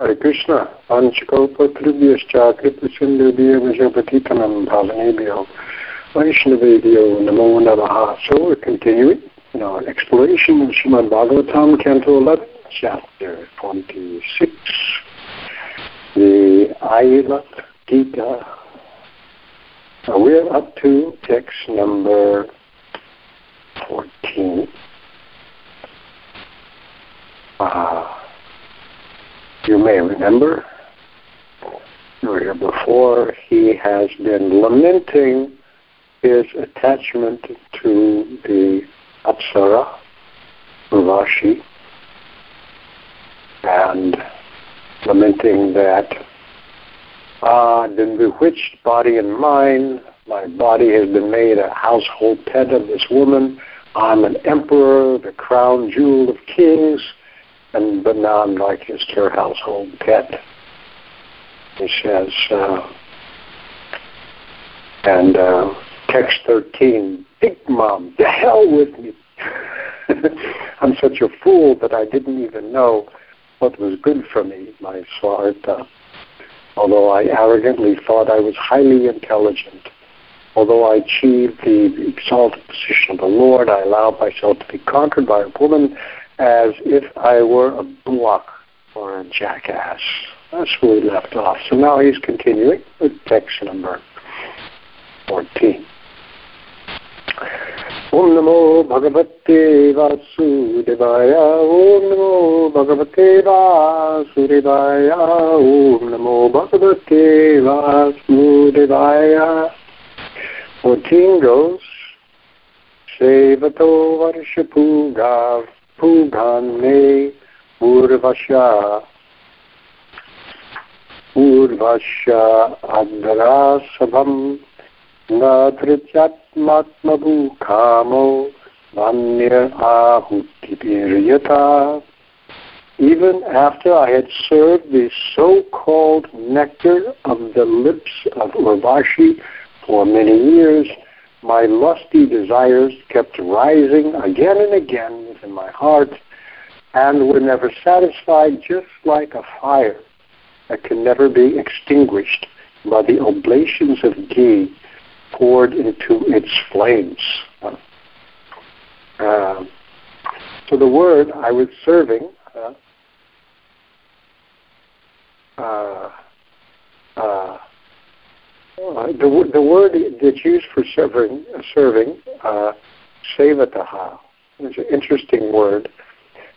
Hare Krishna, Anchakopatruvyascha Kripasindhubhyavasya Patitanam Bhavanebhyo Vaishnavebhyo Namo Namaha. So we're continuing in our exploration of Srimad Bhagavatam, Canto 11, Chapter 26, the Aila Gita. Now we're up to text number 14. Ah you may remember, here before, he has been lamenting his attachment to the Apsara, Urvashi, and lamenting that ah, the bewitched body and mind, my body has been made a household pet of this woman. I'm an emperor, the crown jewel of kings and but now I'm like his her household pet. He says, uh, and uh, text 13, Dhig mam, the hell with me. I'm such a fool that I didn't even know what was good for me, my Swarta. Although I arrogantly thought I was highly intelligent, although I achieved the exalted position of the Lord, I allowed myself to be conquered by a woman as if I were a block or a jackass. That's where we left off. So now he's continuing with text number 14. Om Namo Bhagavate Vasudevaya Om Namo Bhagavate Vasudevaya Om Namo Bhagavate Vasudevaya 14 goes Sevato Adrasabam Nadrityatmatmabhukamo Vanya Ahutipiryata even after I had served the so-called nectar of the lips of Urvashi for many years, my lusty desires kept rising again and again within my heart and were never satisfied, just like a fire that can never be extinguished by the oblations of ghee poured into its flames. Uh, so the word I was serving uh, uh, uh the, the word that's used for serving, serving uh, sevataha, is an interesting word.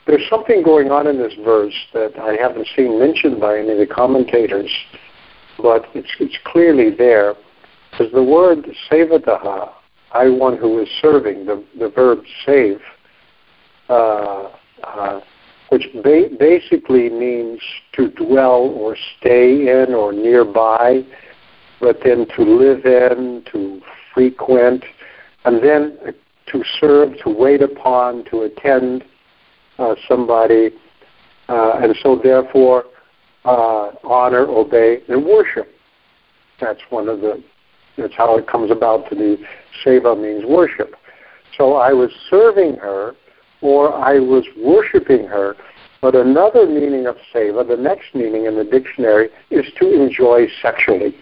There's something going on in this verse that I haven't seen mentioned by any of the commentators, but it's, it's clearly there. Because the word sevataha, I one who is serving, the, the verb save, uh, uh, which ba- basically means to dwell or stay in or nearby but then to live in, to frequent, and then to serve, to wait upon, to attend uh, somebody, uh, and so therefore uh, honor, obey, and worship. That's one of the. That's how it comes about to be. Seva means worship. So I was serving her, or I was worshiping her. But another meaning of seva, the next meaning in the dictionary, is to enjoy sexually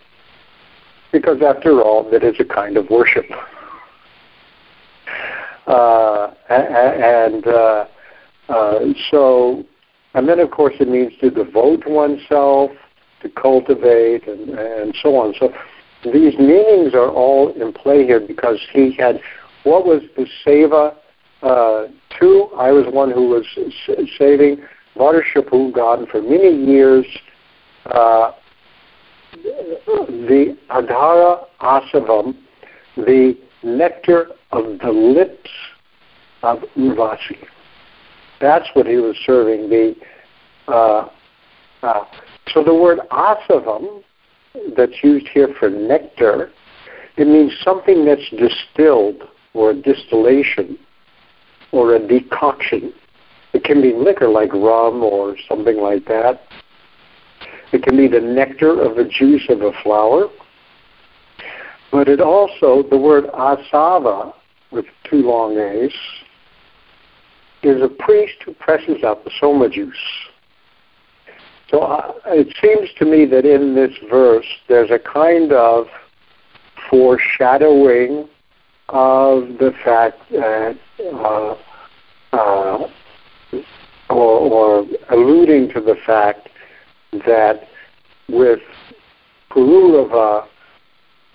because after all, that is a kind of worship. Uh, and uh, uh, so, and then of course it means to devote oneself, to cultivate, and, and so on. So these meanings are all in play here because he had what was the seva uh, two? I was one who was saving Varshapu God for many years. Uh, the Adhara Asavam, the nectar of the lips of Urvashi. That's what he was serving. The uh, uh, so the word asavam that's used here for nectar, it means something that's distilled or a distillation or a decoction. It can be liquor like rum or something like that. It can be the nectar of the juice of a flower. But it also, the word asava, with two long A's, is a priest who presses out the soma juice. So uh, it seems to me that in this verse there's a kind of foreshadowing of the fact that, uh, uh, or, or alluding to the fact that with Pururava,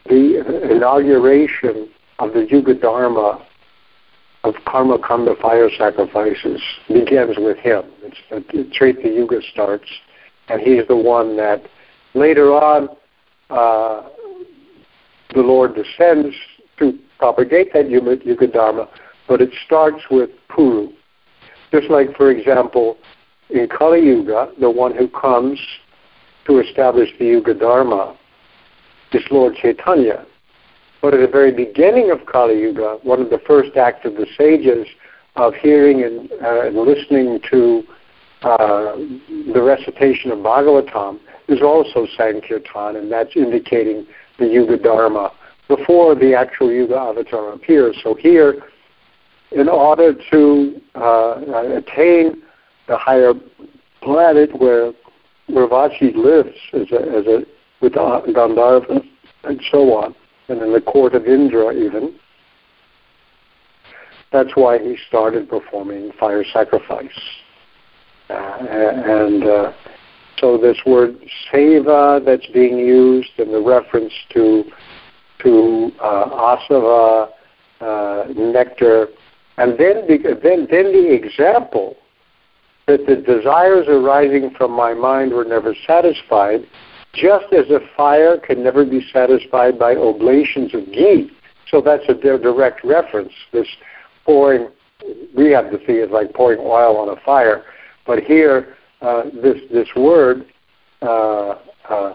the inauguration of the Yuga Dharma of Karma Kanda fire sacrifices begins with him. It's the Treta Yuga starts, and he's the one that later on uh, the Lord descends to propagate that Yuga, Yuga Dharma, but it starts with Puru. Just like, for example, in Kali Yuga, the one who comes to establish the Yuga Dharma is Lord Chaitanya. But at the very beginning of Kali Yuga, one of the first acts of the sages of hearing and, uh, and listening to uh, the recitation of Bhagavatam is also Sankirtan, and that's indicating the Yuga Dharma before the actual Yuga Avatar appears. So here, in order to uh, attain the higher planet where where lives as a, as a with Gandharva and so on, and in the court of Indra even. That's why he started performing fire sacrifice. Uh, and uh, so this word seva that's being used and the reference to to uh, asava, uh, nectar, and then the, then then the example that the desires arising from my mind were never satisfied, just as a fire can never be satisfied by oblations of ghee. So that's a direct reference. This pouring, we have to see it like pouring oil on a fire, but here uh, this this word uh, uh,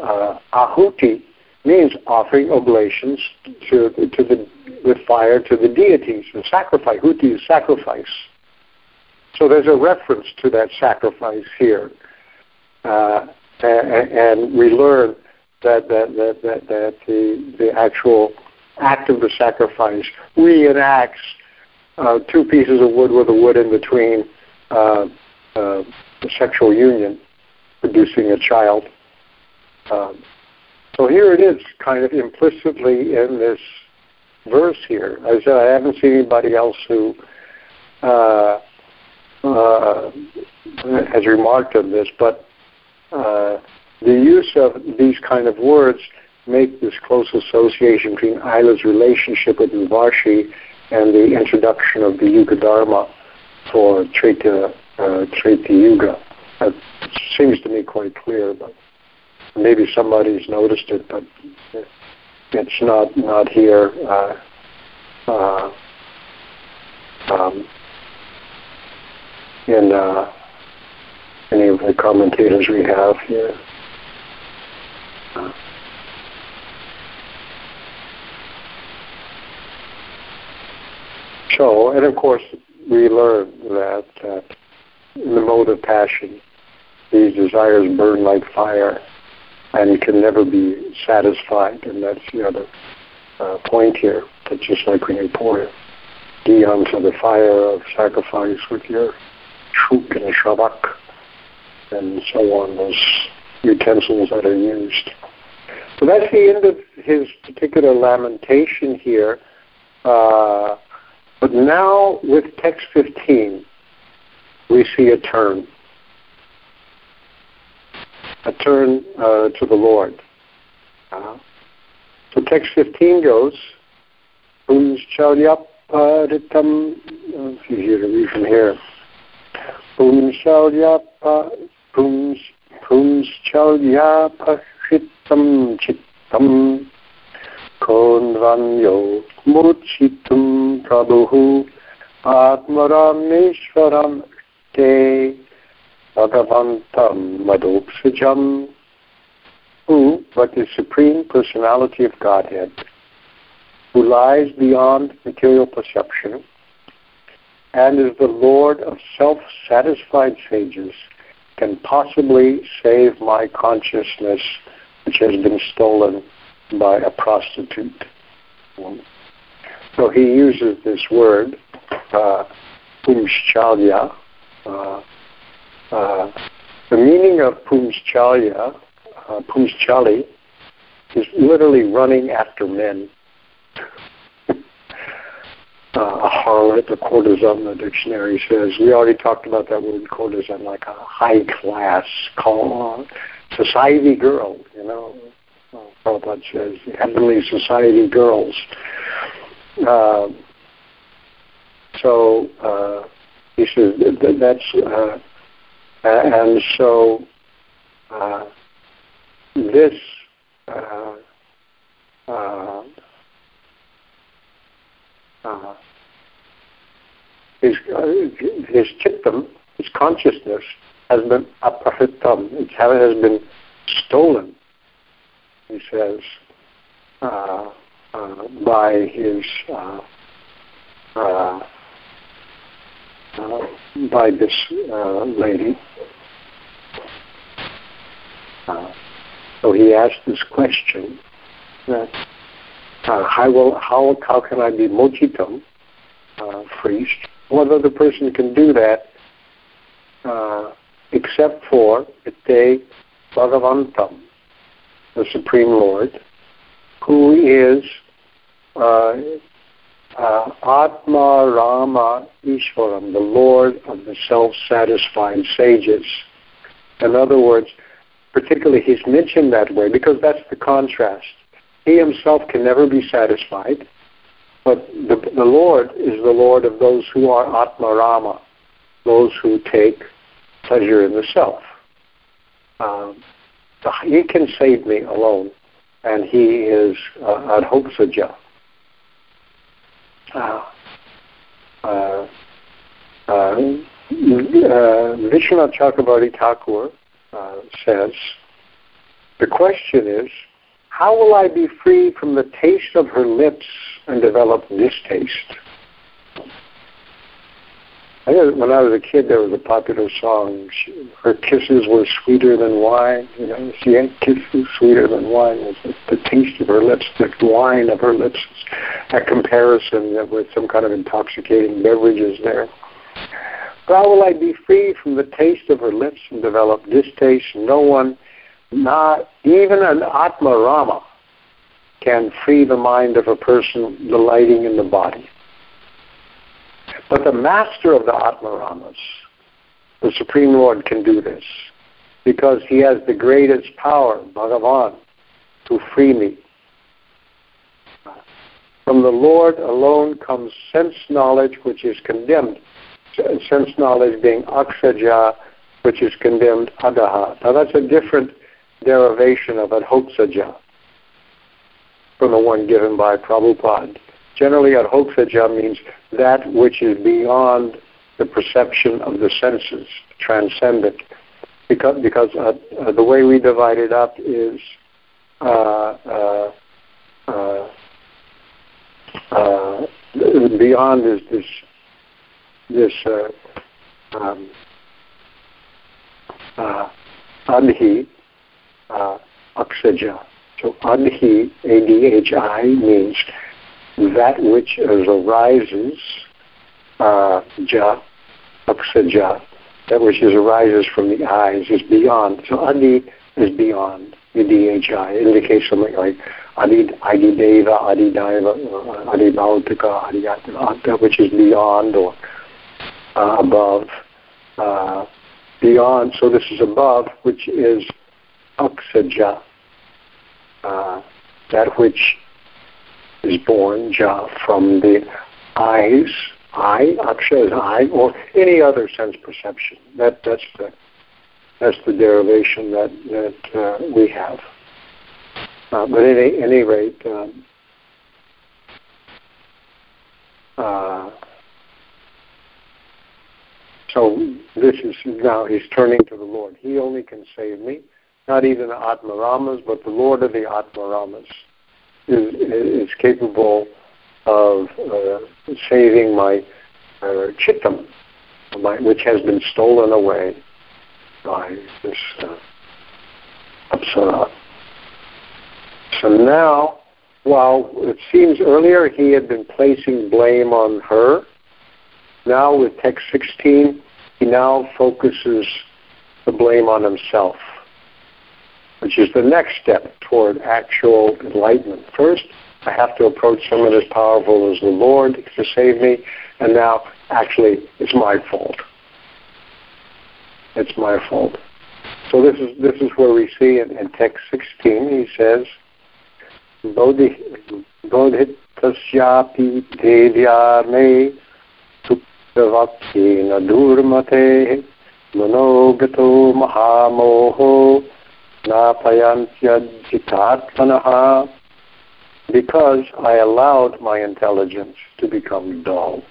uh ahuti means offering oblations to to the fire to the deities, the sacrifice. Huti is sacrifice. So there's a reference to that sacrifice here. Uh, and, and, we learn that, that, that, that, that the, the actual act of the sacrifice reenacts uh, two pieces of wood with a wood in between uh, uh, sexual union, producing a child. Um, so here it is, kind of implicitly in this verse here. I said, I haven't seen anybody else who uh, uh, has remarked on this, but uh, the use of these kind of words make this close association between Aila's relationship with Urvashi and the introduction of the Yuga Dharma for Treta, uh, Treta Yuga. That seems to me quite clear, but maybe somebody's noticed it, but it's not not here. Uh, uh, um, in uh, any of the commentators we have here. So, and of course, we learn that uh, in the mode of passion, these desires burn like fire and can never be satisfied, and that's the other uh, point here. That just like when you pour ghee onto the fire of sacrifice with your shuk and shabak and so on, those utensils that are used. So that's the end of his particular lamentation here. Uh, but now with text 15, we see a turn. A turn uh, to the Lord. Uh, so text 15 goes, Punchalyaparitam, it's easier to read from here. Punchalyapashitam chittam, Konvanyo murchitum prabhu, Atmarameshwaram te, Bhagavantam madopsajam, who, but the Supreme Personality of Godhead, who lies beyond material perception and is the Lord of self-satisfied sages, can possibly save my consciousness which has been stolen by a prostitute. So he uses this word, uh, pumschalya, uh, uh, The meaning of pumschalya, uh, pumschali, is literally running after men. Uh, a harlot, a courtesan, the dictionary says. We already talked about that word courtesan, like a high class, call, society girl, you know. Uh, Prabhupada says, heavenly society girls. Uh, so uh, he says that that's, uh, and so uh, this uh, uh, uh, his, his chittam, his consciousness, has been aprahitam. It has been stolen, he says, uh, uh, by his uh, uh, uh by this uh, lady. Uh, so he asked this question that how, will, how, how can I be mochitam, freed? What other person can do that except for Ite Bhagavantam, the Supreme Lord, who is uh, uh, Atma Rama Ishwaram, the Lord of the self-satisfied sages. In other words, particularly he's mentioned that way because that's the contrast. He himself can never be satisfied, but the, the Lord is the Lord of those who are Atma Rama, those who take pleasure in the self. Um, he can save me alone, and he is uh, Adhoksaja. Uh, uh, uh, uh, Vishwanath Chakravarti Thakur uh, says, the question is, how will I be free from the taste of her lips and develop distaste? I when I was a kid, there was a popular song. She, her kisses were sweeter than wine. You know, she had kisses sweeter than wine. It was the taste of her lips, the wine of her lips. a comparison with some kind of intoxicating beverages there. How will I be free from the taste of her lips and develop distaste? No one, not even an Atma Rama, can free the mind of a person delighting in the body. But the master of the Atma Ramas, the Supreme Lord, can do this because he has the greatest power, Bhagavan, to free me. From the Lord alone comes sense knowledge which is condemned. Sense knowledge being aksaja, which is condemned adaha. Now that's a different derivation of adhoksaja from the one given by Prabhupada. Generally, adhoksaja means that which is beyond the perception of the senses, transcendent. Because, because uh, uh, the way we divide it up is uh, uh, uh, uh beyond is this this um, adhi aksaja. So adhi, A-D-H-I, means that which arises, uh, ja, aksaja, that which is arises from the eyes is beyond. So adhi is beyond. E-D-H-I indicates something like adi, adi deva, adi daiva, uh, which is beyond or uh, above. Uh, beyond, so this is above, which is aksaja, uh, that which is born ja, from the eyes, eye, aksha is eye, or any other sense perception. That that's the that's the derivation that that uh, we have. Uh, but at any, any rate, um, uh, so this is now he's turning to the Lord. He only can save me, not even the Atmaramas, but the Lord of the Atmaramas is, is capable of uh, saving my uh, chittam, my, which has been stolen away by this uh, apsara. So now, while it seems earlier he had been placing blame on her, now with text 16, he now focuses the blame on himself, which is the next step toward actual enlightenment. First, I have to approach someone as powerful as the Lord to save me, and now actually it's my fault. It's my fault. So this is this is where we see in, in text 16 he says, Bodhi Bodhitasyapi devya me suktavakyena durmate manogato mahamoho napayantyajjitatmanaha because I allowed my intelligence to become dull,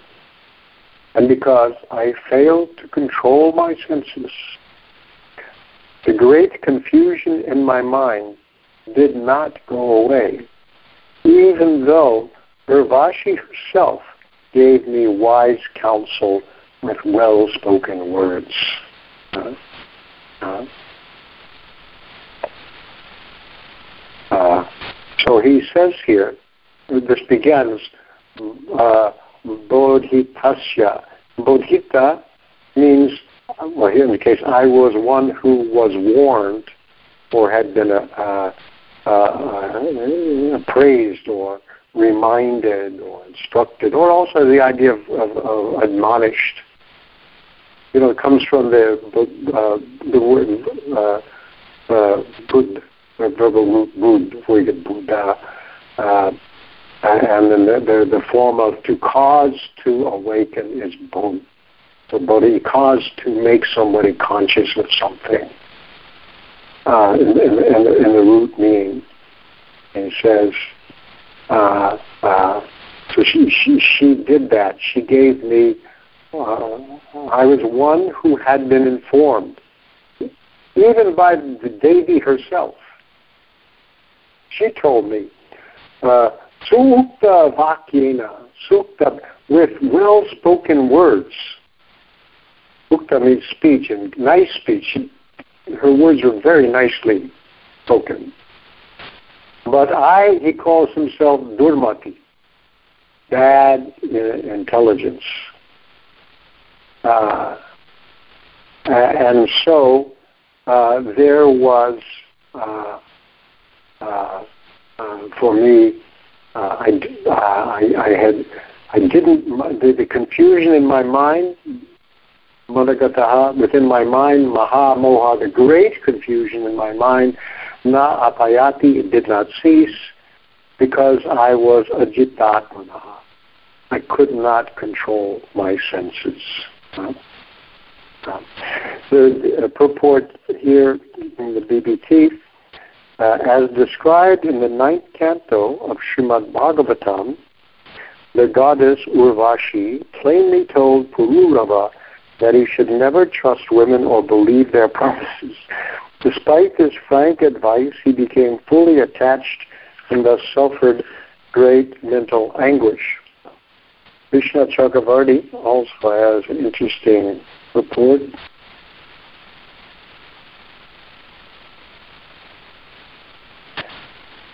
and because I failed to control my senses. The great confusion in my mind did not go away, even though Urvashi herself gave me wise counsel with well spoken words. Uh, uh, so he says here, this begins, uh, Bodhitasya. Bodhita means, well, here in the case, I was one who was warned or had been uh, uh, uh, or reminded or instructed, or also the idea of, of, of admonished. You know, it comes from the uh, the word uh, uh, the verbal Bud, where you get Buddha, uh, and then the, the, the form of to cause to awaken is Bod. So Bodhi cause to make somebody conscious of something uh, in, in, in, the, in the root meaning. And he says, uh, uh, so she, she, she did that. She gave me, uh, I was one who had been informed, even by the Devi herself. She told me, uh, Sukta Sukta, with well-spoken words. Sukta means speech, and nice speech her words were very nicely spoken. But I, he calls himself Durmati, bad intelligence. Uh, and so uh, there was, uh, uh, uh for me, uh, I, I, I, had, I didn't, the, the confusion in my mind Manogataha, within my mind, Maha Moha, the great confusion in my mind, Na Apayati, it did not cease, because I was Ajitatmanaha. I could not control my senses. Uh, uh, the uh, purport here in the BBT, uh, as described in the ninth canto of Srimad Bhagavatam, the goddess Urvashi plainly told Pururava that he should never trust women or believe their promises. Despite this frank advice, he became fully attached and thus suffered great mental anguish. Krishna Chakravarti also has an interesting report.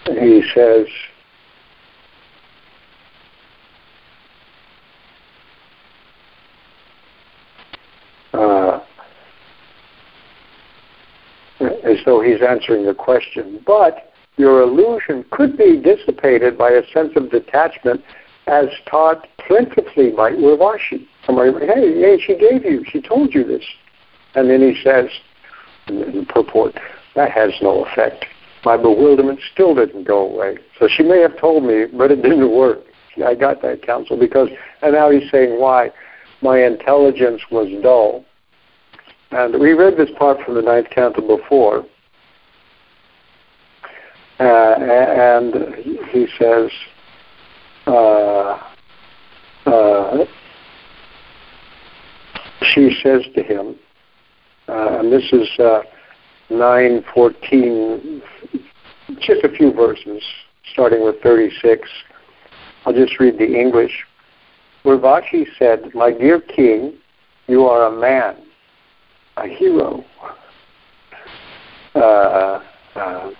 He says, uh, as though he's answering the question. But your illusion could be dissipated by a sense of detachment as taught plentifully by Urvashi. Somebody, hey, hey, she gave you, she told you this. And then he says, in purport, that has no effect. My bewilderment still didn't go away. So she may have told me, but it didn't work. I got that counsel because, and now he's saying why my intelligence was dull. And we read this part from the ninth canto before. Uh, and he says, uh, uh, she says to him, uh, and this is uh, 914, just a few verses, starting with 36. I'll just read the English. Urvashi said, My dear king, you are a man, a hero. Uh, uh,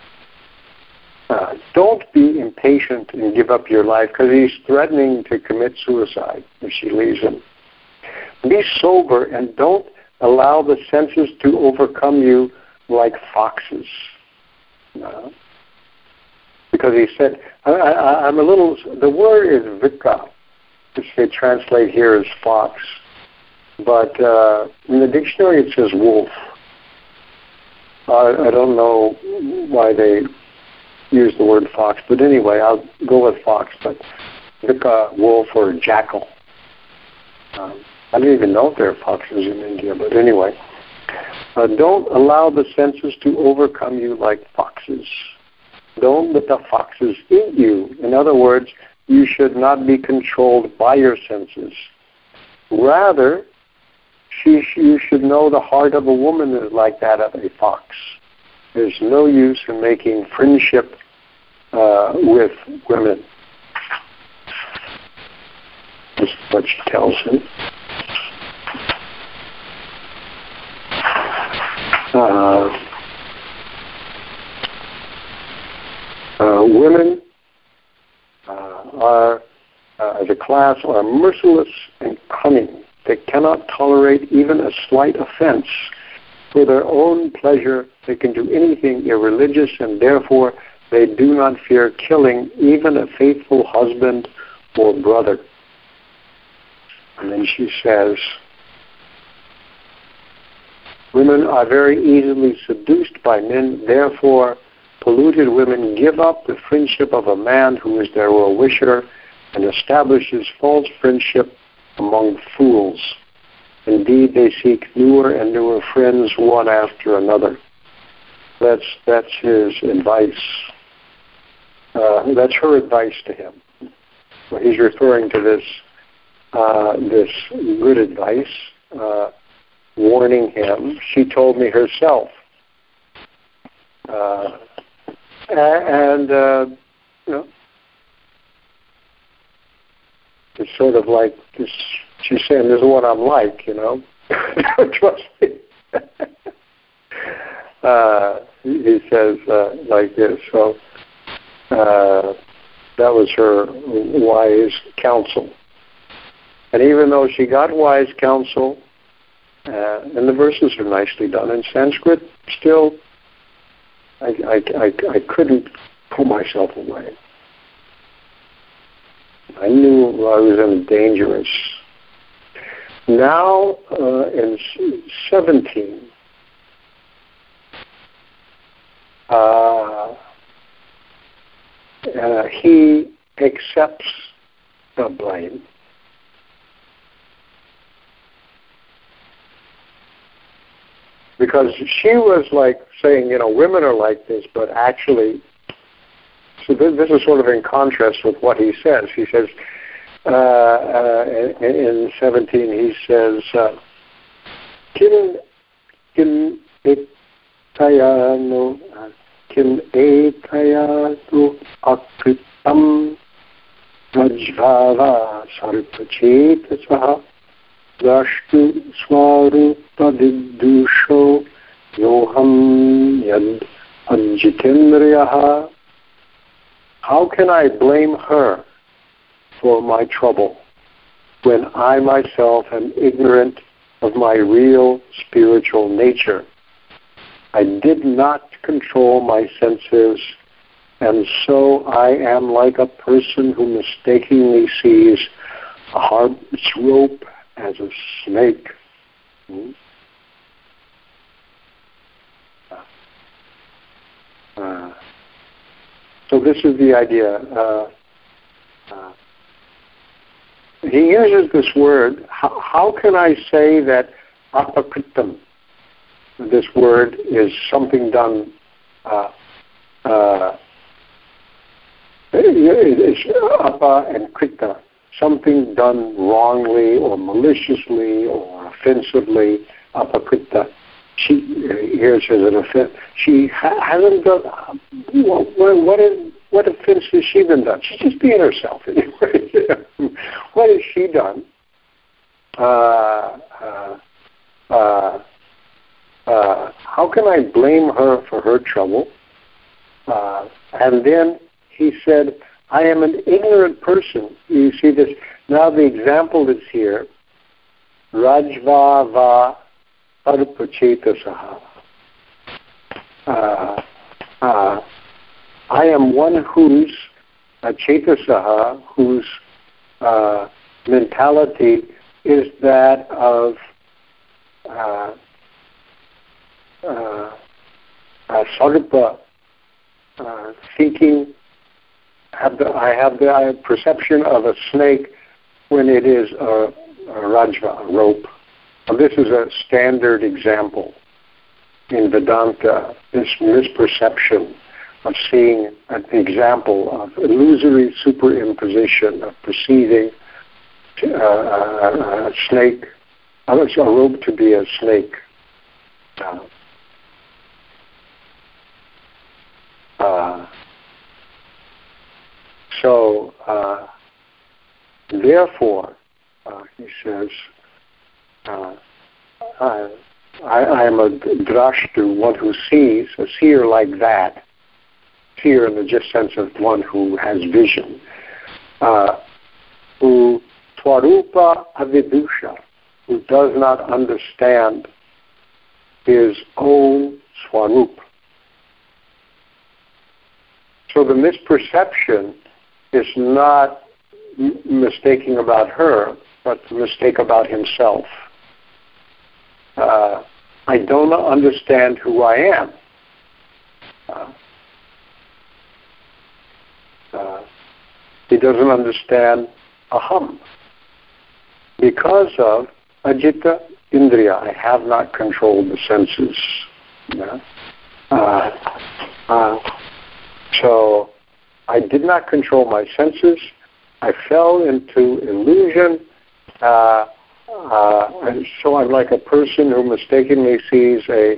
uh, don't be impatient and give up your life because he's threatening to commit suicide if she leaves him. Be sober and don't allow the senses to overcome you like foxes. No. Because he said, I, am a little, the word is vika, which they translate here as fox. But uh, in the dictionary it says wolf. I, I don't know why they use the word fox, but anyway, I'll go with fox. But vika, wolf, or jackal. Um, I don't even know if there are foxes in India, but anyway. Uh, don't allow the senses to overcome you like foxes. Don't let the foxes eat you. In other words, you should not be controlled by your senses. Rather, she, you should know the heart of a woman is like that of a fox. There's no use in making friendship uh, with women. This is what she tells him. Uh, uh, women uh, are, uh, as a class, are merciless and cunning. They cannot tolerate even a slight offense. For their own pleasure, they can do anything irreligious, and therefore they do not fear killing even a faithful husband or brother. And then she says, Women are very easily seduced by men, therefore, polluted women give up the friendship of a man who is their well wisher and establishes false friendship among fools. Indeed, they seek newer and newer friends one after another. That's that's his advice. Uh, that's her advice to him. he's referring to this uh, this good advice. Uh, warning him. She told me herself. Uh, and, uh, you know, it's sort of like this, she's saying, this is what I'm like, you know. Trust me. uh, he says uh, like this. So uh, that was her wise counsel. And even though she got wise counsel, uh, and the verses are nicely done in Sanskrit. Still, I, I, I, I couldn't pull myself away. I knew I was in dangerous. Now, uh, in 17, uh, uh, he accepts the blame because she was like saying, you know, women are like this, but actually, so this, this is sort of in contrast with what he says. He says, uh, uh, in, in 17, he says, uh, kim etayano, kim etayano akritam vajvava sarpachetasah drashtu स्वरूपविदुषो योऽहं यद् अज्जितेन्द्रियः How can I blame her for my trouble when I myself am ignorant of my real spiritual nature? I did not control my senses, and so I am like a person who mistakenly sees a harmless rope as a snake. Hmm? Uh, so this is the idea. Uh, uh, he uses this word. How, how, can I say that apakritam, this word, is something done uh, uh, it's apa and krita something done wrongly or maliciously or offensively, apakrita. She here it says an offense. She ha- hasn't done what, what, is, what offense has she been done? She's just being herself anyway. what has she done? Uh, uh, uh, uh, how can I blame her for her trouble? Uh, and then he said, I am an ignorant person. You see this? Now the example is here. Rajva va arpachetasaha. Uh, uh, I am one whose uh, chetasaha, whose uh, mentality is that of uh, uh, uh, sarpa, thinking. Have the, I have the perception of a snake when it is a, a rajva, a rope. This is a standard example in Vedanta, this misperception of seeing an example of illusory superimposition of perceiving uh, a, a, snake, a rope to be a snake. Uh, uh, so, uh, therefore, uh, he says, uh, I, I, am a drashtu, one who sees, a seer like that, seer in the just sense of one who has vision, uh, who twarupa avidusha, who does not understand his own swarup. So the misperception is not mistaking about her, but a mistake about himself. Uh, I don't understand who I am. Uh, uh, he doesn't understand a aham because of ajita indriya. I have not controlled the senses. Yeah? Uh, uh, so I did not control my senses. I fell into illusion. Uh, uh, so I'm like a person who mistakenly sees a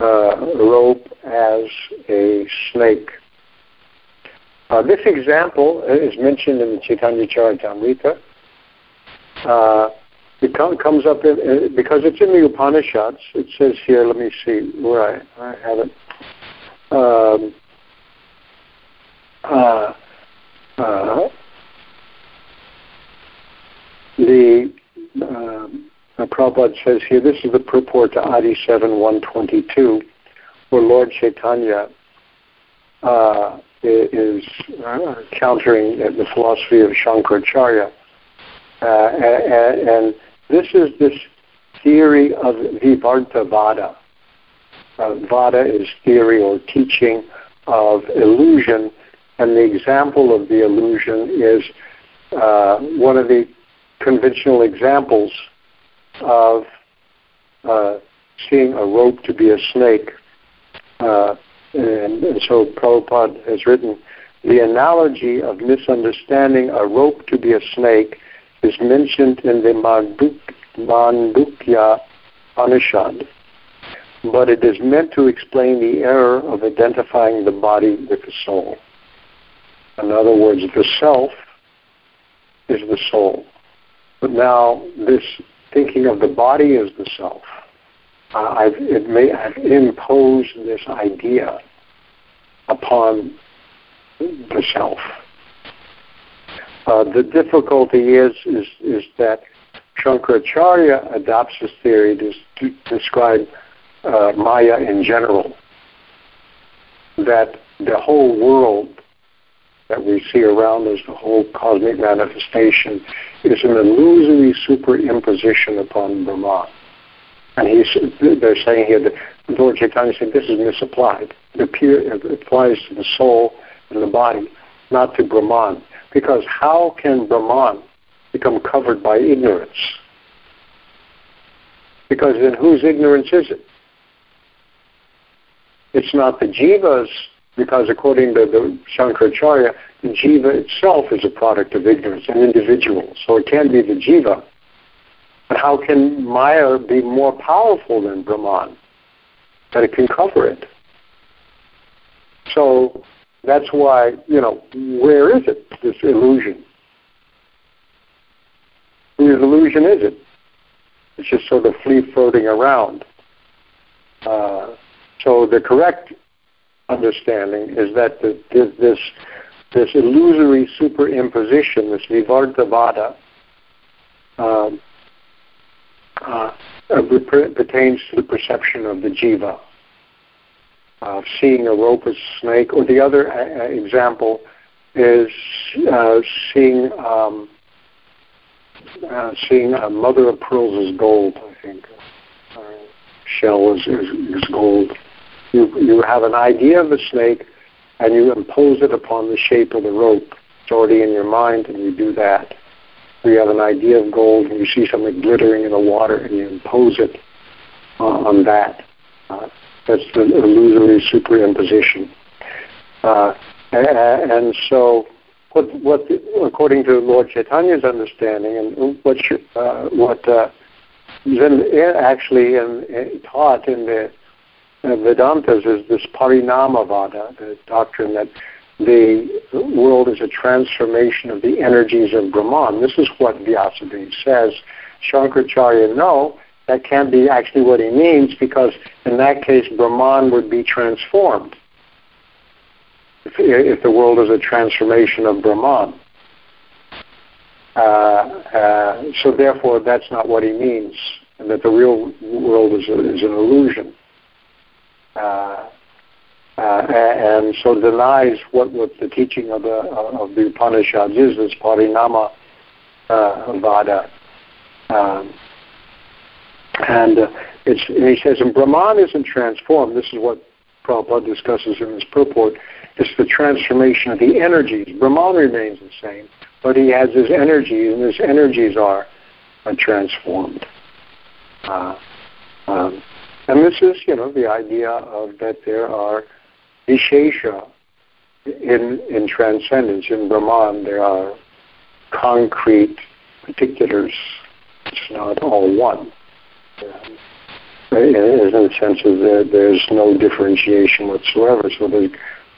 uh, rope as a snake. Uh, this example is mentioned in the Chaitanya Charitamrita. Uh, it com- comes up in, uh, because it's in the Upanishads. It says here, let me see where I, I have it. Um, uh, uh, the um, Prabhupada says here, this is the purport to Adi 7 122, where Lord Chaitanya uh, is uh, countering the philosophy of Shankaracharya. And, and, this is this theory of Vivarta Vada. Uh, Vada is theory or teaching of illusion, and the example of the illusion is uh, one of the conventional examples of uh, seeing a rope to be a snake. Uh, and, and, so Prabhupada has written, the analogy of misunderstanding a rope to be a snake is mentioned in the Manduk, Mandukya Upanishad, but it is meant to explain the error of identifying the body with the soul. In other words, the self is the soul. But now this thinking of the body as the self, uh, I've, may, I've imposed this idea upon the self. Uh, the difficulty is, is, is that Shankaracharya adopts this theory to, to describe uh, Maya in general, that the whole world that we see around us, the whole cosmic manifestation, is an illusory superimposition upon Brahman. And he's, they're saying here that Lord Chaitanya said this is misapplied. It, appear, it applies to the soul and the body, not to Brahman. Because how can Brahman become covered by ignorance? Because in whose ignorance is it? It's not the jiva's because according to the Shankaracharya, the jiva itself is a product of ignorance, an individual. So it can be the jiva. But how can Maya be more powerful than Brahman? That it can cover it. So that's why, you know, where is it, this illusion? Whose illusion is it? It's just sort of free floating around. Uh, so the correct understanding is that the, this this illusory superimposition, this vivartavada, um, uh, uh, pertains to the perception of the jiva. Uh, seeing a rope as a snake, or the other uh, example is uh, seeing um, uh, seeing a mother of pearls as gold. I think uh, shell is, is, is gold. You you have an idea of the snake, and you impose it upon the shape of the rope. It's already in your mind, and you do that. You have an idea of gold, and you see something glittering in the water, and you impose it uh, on that. Uh, that's the illusory superimposition. Uh, and so, what, what, according to Lord Chaitanya's understanding, and what uh, what uh, Zen actually in, in, taught in the Vedantas is this Parinamavada, the doctrine that the world is a transformation of the energies of Brahman. This is what Vyasadeva says. Shankaracharya, no, that can't be actually what he means because in that case Brahman would be transformed. If, if the world is a transformation of Brahman. Uh, uh, so therefore that's not what he means, and that the real world is, a, is an illusion. Uh, uh, and so denies what, what the teaching of the of the Upanishads is, this parinama uh, vada. Um, and uh, it's, and he says, and Brahman isn't transformed. This is what Prabhupada discusses in his purport. It's the transformation of the energies. Brahman remains the same, but he has his energies, and his energies are, are transformed. Uh, um, and this is, you know, the idea of that there are vishesha in in transcendence. In Brahman, there are concrete particulars. It's not all one in the sense of that there's no differentiation whatsoever. So there's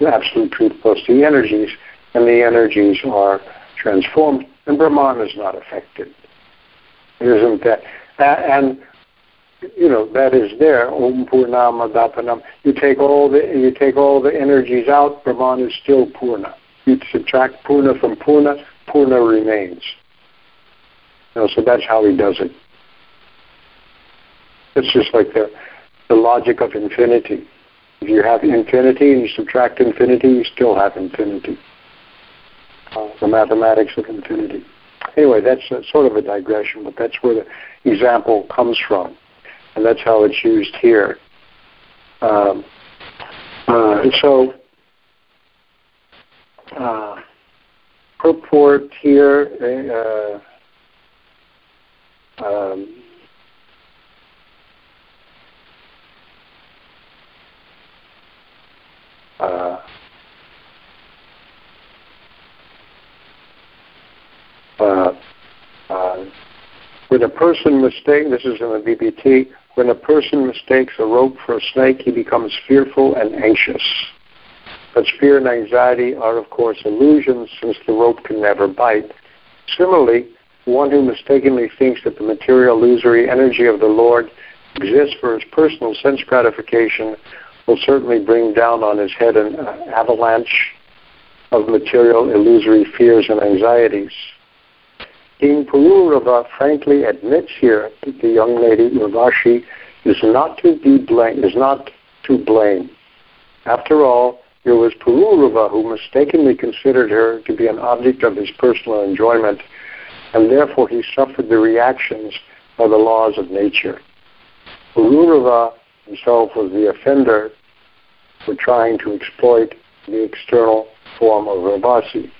absolute truth plus the energies, and the energies are transformed, and Brahman is not affected. It isn't that, and you know that is there. Om Purnama Dapanam. You take all the you take all the energies out, Brahman is still Purna. You subtract Purna from Purna, Purna remains. You know, so that's how he does it. It's just like the, the logic of infinity. If you have infinity and you subtract infinity, you still have infinity. Uh, the mathematics of infinity. Anyway, that's a, sort of a digression, but that's where the example comes from, and that's how it's used here. Um, uh, so, uh, purport here. Uh, um, uh, uh, when a person mistakes, this is in the BBT, when a person mistakes a rope for a snake, he becomes fearful and anxious. But fear and anxiety are, of course, illusions since the rope can never bite. Similarly, one who mistakenly thinks that the material illusory energy of the Lord exists for his personal sense gratification will certainly bring down on his head an uh, avalanche of material illusory fears and anxieties. King Pururava frankly admits here that the young lady Urvashi is not to be blamed, is not to blame. After all, it was Pururava who mistakenly considered her to be an object of his personal enjoyment, and therefore he suffered the reactions of the laws of nature. Pururava himself was the offender for trying to exploit the external form of Urvasi.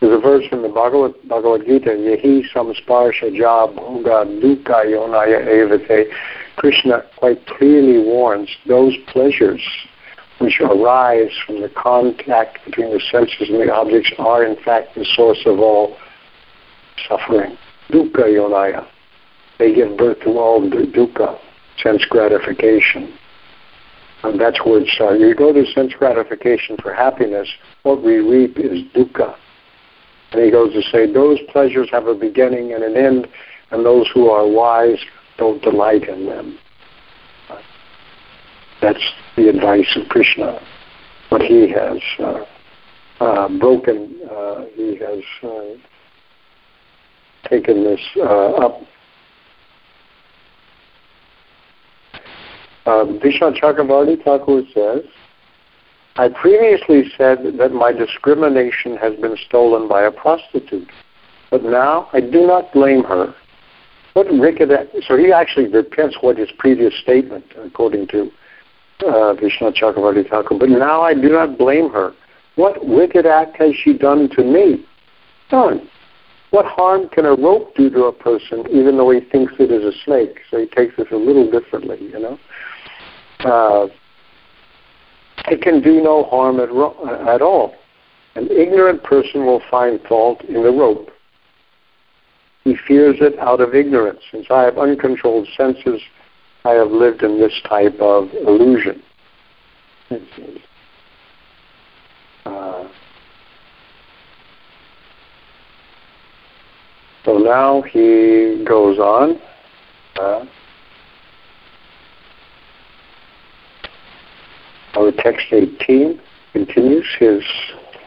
There's a verse in the Bhagavad, Bhagavad Gita, Yehi samsparsha jab bhoga dukkha yonaya evate. Krishna quite clearly warns those pleasures which arise from the contact between the senses and the objects are in fact the source of all suffering. Dukkha yonaya. They give birth to all dukkha sense gratification. And that's where it's, uh, you go to sense gratification for happiness, what we reap is dukkha. And he goes to say, those pleasures have a beginning and an end, and those who are wise don't delight in them. That's the advice of Krishna. But he has uh, uh, broken, uh, he has uh, taken this uh, up uh, Vishnu Chakravarti Thakur says, I previously said that my discrimination has been stolen by a prostitute, but now I do not blame her. What wicked so he actually repents what his previous statement, according to uh, Vishnu Chakravarti Thakur, but now I do not blame her. What wicked act has she done to me? None. What harm can a rope do to a person, even though he thinks it is a snake? So he takes this a little differently, you know. Uh, it can do no harm at, ro- at all. An ignorant person will find fault in the rope. He fears it out of ignorance. Since I have uncontrolled senses, I have lived in this type of illusion. Uh, so now he goes on. Uh, our text 18 continues his,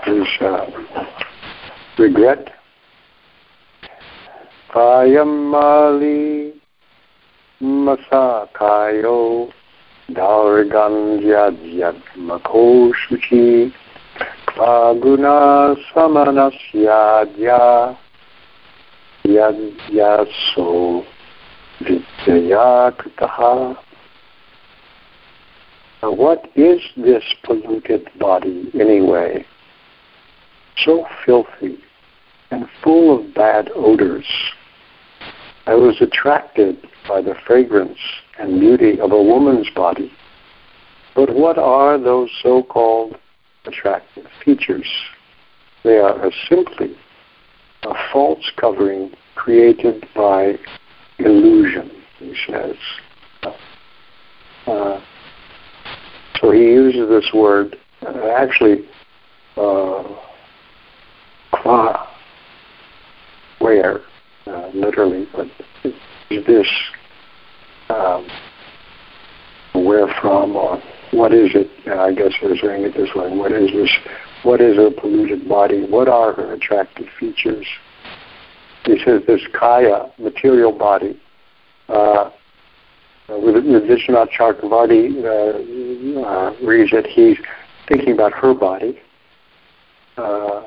his uh, regret. Kayamali masakayo dargandyadhyatmako shuchi Aguna samanasya yadyaso vidyayaktaha. Now what is this polluted body anyway? So filthy and full of bad odors. I was attracted by the fragrance and beauty of a woman's body. But what are those so-called attractive features. They are simply a false covering created by illusion, he says. Uh, so he uses this word, uh, actually, uh, where, uh, literally, but is this um, where from or what is it? I guess we're saying it this way. What is this? What is her polluted body? What are her attractive features? He says this kaya, material body, uh, with, with Vishwanath Chakravarti uh, uh, reads that he's thinking about her body, uh,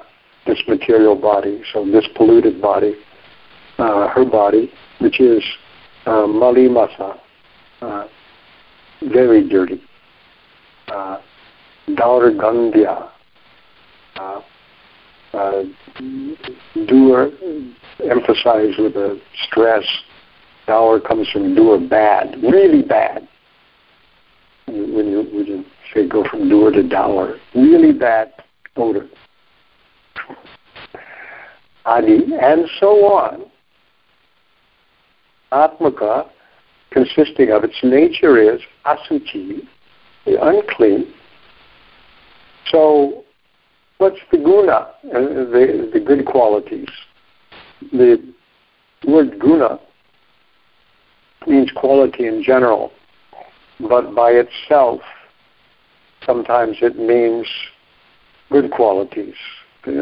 this material body, so this polluted body, uh, her body, which is uh, mali masa, uh, very dirty uh, Dauragandhya, uh, uh, doer, emphasized with a stress. Dour comes from doer, bad, really bad. When you, when you say go from doer to dour, really bad odor. Adi, and so on. Atmaka, consisting of its nature is asuchi, the unclean. So, what's the guna, uh, the, the good qualities? The word guna means quality in general, but by itself, sometimes it means good qualities. Uh,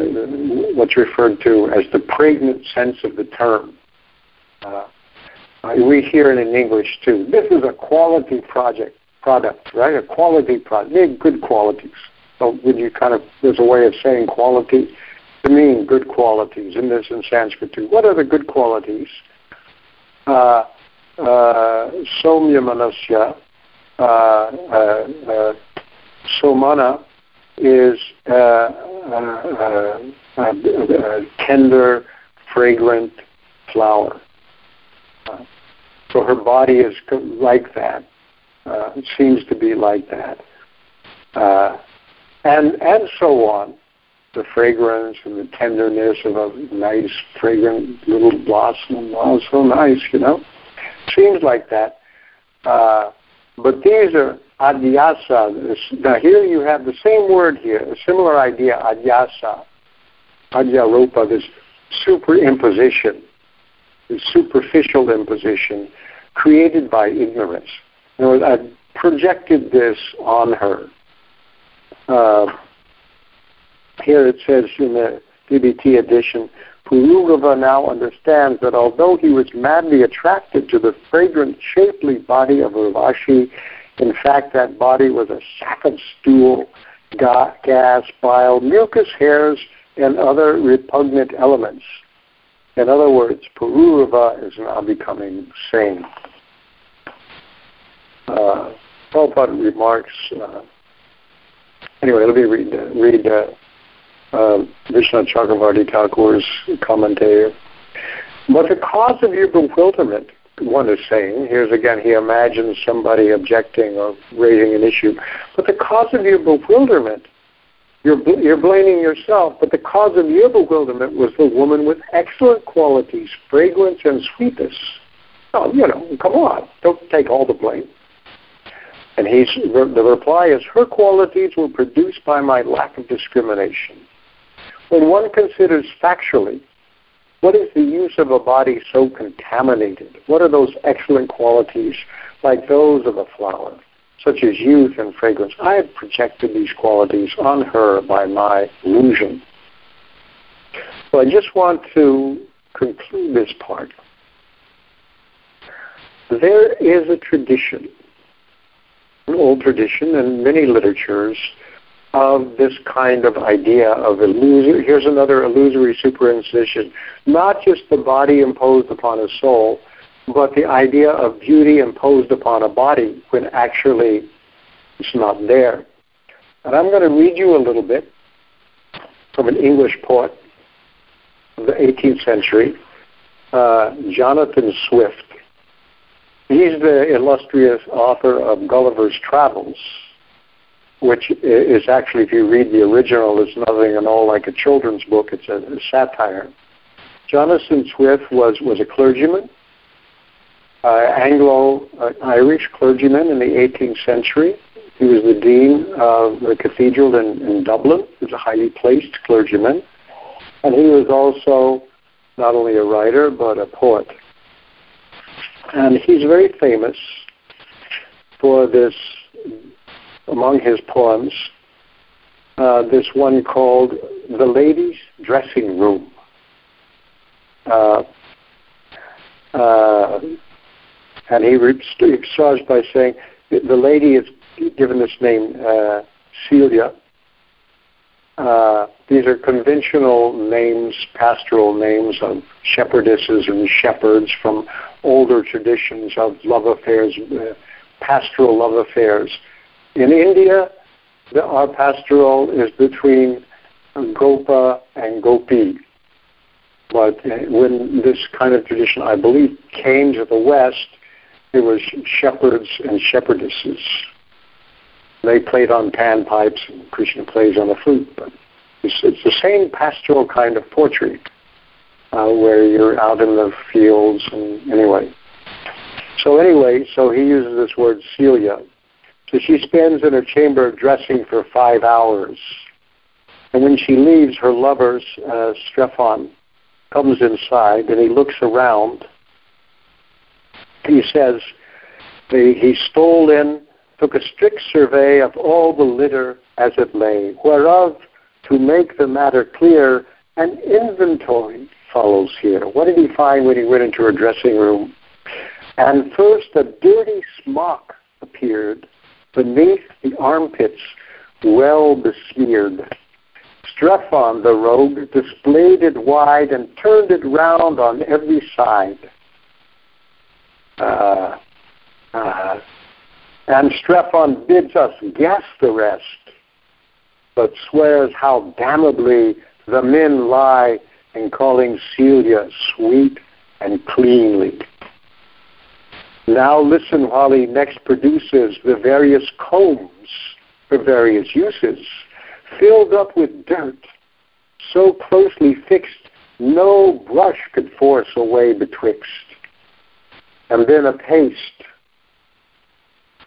what's referred to as the pregnant sense of the term. Uh, we hear it in English too. This is a quality project product, right? A quality product. They're good qualities. So would you kind of, there's a way of saying quality to mean good qualities, and there's in Sanskrit too. What are the good qualities? Uh, manasya, uh, uh, uh, somana is uh, tender, fragrant flower. so her body is like that. Uh, it seems to be like that. Uh, and, and so on. The fragrance and the tenderness of a nice, fragrant little blossom. Oh, so nice, you know. Seems like that. Uh, but these are adhyasa. Now here you have the same word here, a similar idea, adhyasa. Adhyaropa, this superimposition, this superficial imposition created by ignorance. You know, I projected this on her. Uh, here it says in the BBT edition, Pururava now understands that although he was madly attracted to the fragrant, shapely body of Urvashi, In fact, that body was a sack of stool, gas, bile, mucus, hairs, and other repugnant elements. In other words, Pururava is now becoming sane. Uh, Prabhupada remarks, uh, anyway, let me read, uh, read uh, uh, Vishnu Chakravarti Thakur's commentary. But the cause of your bewilderment, one is saying, here's again, he imagines somebody objecting or raising an issue, but the cause of your bewilderment, you're, you're blaming yourself, but the cause of your bewilderment was the woman with excellent qualities, fragrance and sweetness. Oh, you know, come on, don't take all the blame. And he's, the reply is, her qualities were produced by my lack of discrimination. When one considers factually, what is the use of a body so contaminated? What are those excellent qualities like those of a flower, such as youth and fragrance? I have projected these qualities on her by my illusion. So I just want to conclude this part. There is a tradition an old tradition and many literatures of this kind of idea of illusory. Here's another illusory superimposition. Not just the body imposed upon a soul, but the idea of beauty imposed upon a body when actually it's not there. And I'm going to read you a little bit from an English poet of the 18th century, uh, Jonathan Swift. He's the illustrious author of Gulliver's Travels, which is actually, if you read the original, is nothing at all like a children's book. It's a, a satire. Jonathan Swift was, was a clergyman, uh, Anglo-Irish clergyman in the 18th century. He was the dean of the cathedral in, in Dublin. He was a highly placed clergyman. And he was also not only a writer, but a poet. And he's very famous for this, among his poems, uh, this one called The Lady's Dressing Room. Uh, uh, and he starts by saying, the lady is given this name, uh, Celia, uh, these are conventional names, pastoral names of shepherdesses and shepherds from older traditions of love affairs, uh, pastoral love affairs. In India, the, our pastoral is between Gopa and Gopi. But uh, when this kind of tradition, I believe, came to the West, it was shepherds and shepherdesses. They played on panpipes, and Krishna plays on the flute. But it's, it's the same pastoral kind of poetry, uh, where you're out in the fields and anyway. So anyway, so he uses this word Celia. So she spends in her chamber dressing for five hours. And when she leaves, her lover, uh, comes inside and he looks around. He says, he stole in took a strict survey of all the litter as it lay, whereof, to make the matter clear, an inventory follows here. What did he find when he went into her dressing room? And first a dirty smock appeared beneath the armpits, well besmeared. Strephon, the rogue, displayed it wide and turned it round on every side. Uh, uh, and Strephon bids us guess the rest, but swears how damnably the men lie in calling Celia sweet and cleanly. Now listen while he next produces the various combs for various uses, filled up with dirt, so closely fixed no brush could force a way betwixt. And then a paste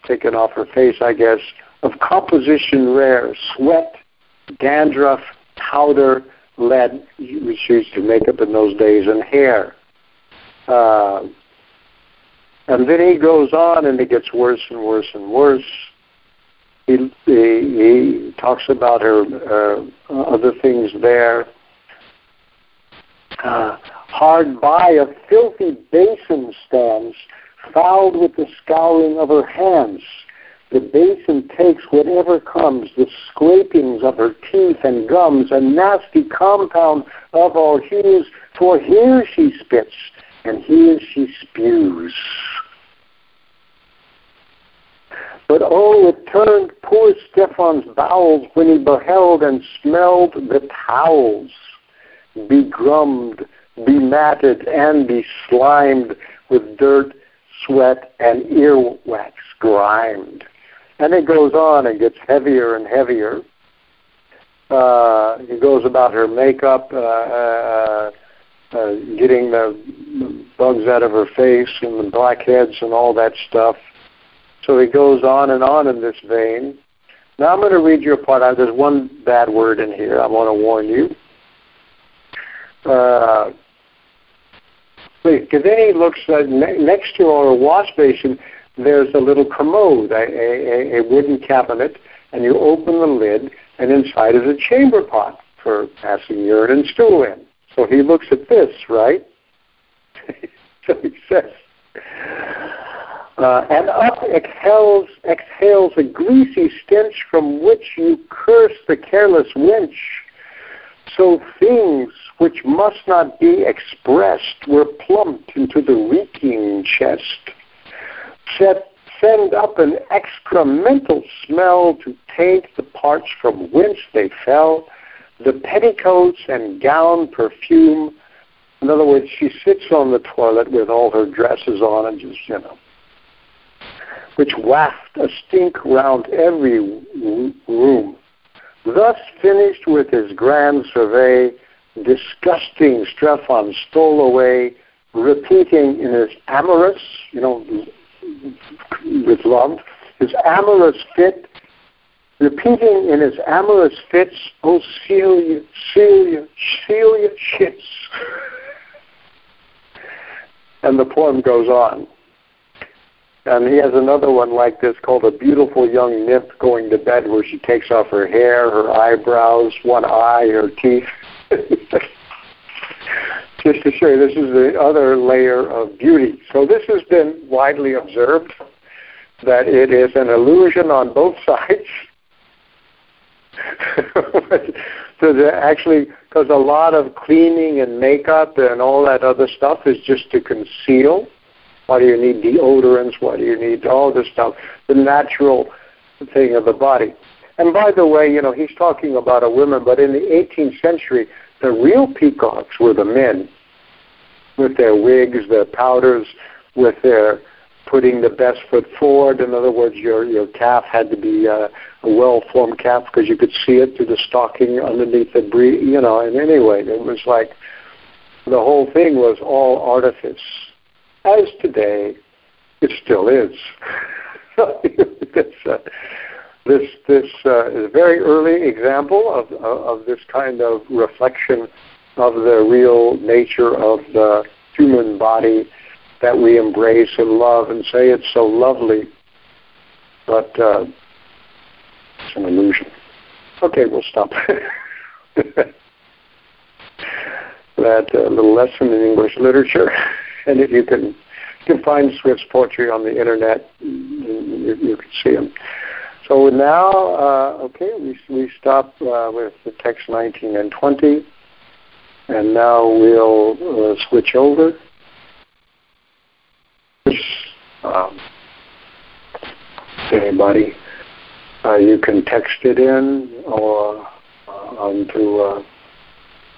taken off her face, I guess, of composition rare, sweat, dandruff, powder, lead, which used to make up in those days, and hair. Uh, and then he goes on and it gets worse and worse and worse. He, he, he talks about her uh, other things there. Uh, hard by, a filthy basin stands fouled with the scouring of her hands, the basin takes whatever comes, the scrapings of her teeth and gums, a nasty compound of all hues, for here she spits, and he here she spews. But oh, it turned poor Strephon's bowels when he beheld and smelled the towels, begrummed, bematted, and beslimed with dirt, sweat, and earwax grimed. And it goes on and gets heavier and heavier. Uh, it goes about her makeup, uh, uh, uh, getting the bugs out of her face and the blackheads and all that stuff. So he goes on and on in this vein. Now I'm going to read you a part. There's one bad word in here. I want to warn you. Uh, because then he looks uh, ne- next to our wash basin. There's a little commode, a, a, a wooden cabinet, and you open the lid, and inside is a chamber pot for passing urine and stool in. So he looks at this, right? so he says, uh, and up exhales, exhales a greasy stench from which you curse the careless wench. So things which must not be expressed were plumped into the reeking chest. Set, send up an excremental smell to taint the parts from whence they fell, the petticoats and gown perfume. In other words, she sits on the toilet with all her dresses on and just, you know, which waft a stink round every room. Thus finished with his grand survey, disgusting Strephon stole away, repeating in his amorous, you know, with love, his amorous fit, repeating in his amorous fits, oh Celia, Celia, Celia shits. and the poem goes on. And he has another one like this called A Beautiful Young Nymph Going to Bed, where she takes off her hair, her eyebrows, one eye, her teeth. Just to show you, this is the other layer of beauty. So this has been widely observed that it is an illusion on both sides. so actually, because a lot of cleaning and makeup and all that other stuff is just to conceal why do you need deodorants? Why do you need all this stuff? The natural thing of the body. And by the way, you know, he's talking about a woman, but in the 18th century, the real peacocks were the men with their wigs, their powders, with their putting the best foot forward. In other words, your your calf had to be uh, a well-formed calf because you could see it through the stocking underneath the bre You know, and anyway, it was like the whole thing was all artifice as today it still is. this, uh, this this uh, is a very early example of, of this kind of reflection of the real nature of the human body that we embrace and love and say it's so lovely, but uh, it's an illusion. Okay, we'll stop. that uh, little lesson in English literature. and if you can you can find Swift's poetry on the internet, you, you can see them. So now, uh, okay, we we stop uh, with the text 19 and 20, and now we'll uh, switch over. Um, anybody, uh, you can text it in or uh, onto uh,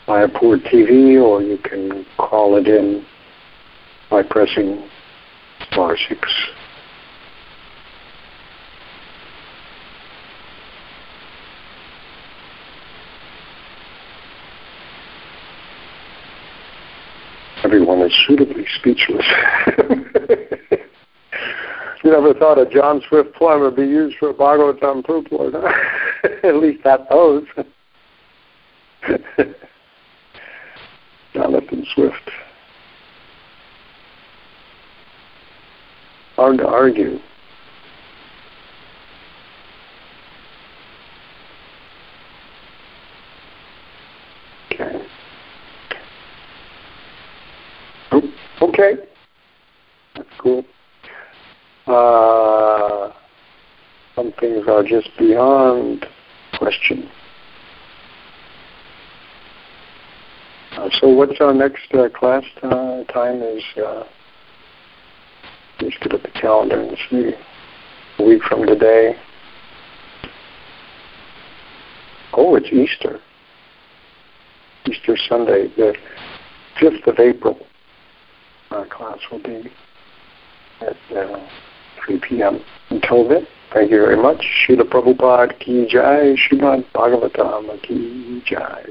Mayapur TV, or you can call it in by pressing star 6. Everyone is suitably speechless. you never thought a John Swift poem would be used for a Bhagavatam purport, huh? At least that pose. Jonathan Swift. hard to argue. Okay. Oh, okay. That's cool. Uh, some things are just beyond question. Uh, so what's our next uh, class time is, uh, let's get at the calendar and see, a week from today. Oh, it's Easter. Easter Sunday, the 5th of April. Our class will be at uh, 3 p.m. Until then, thank you very much. Srila Prabhupada Ki Jai, Srimad Bhagavatam Ki Jai.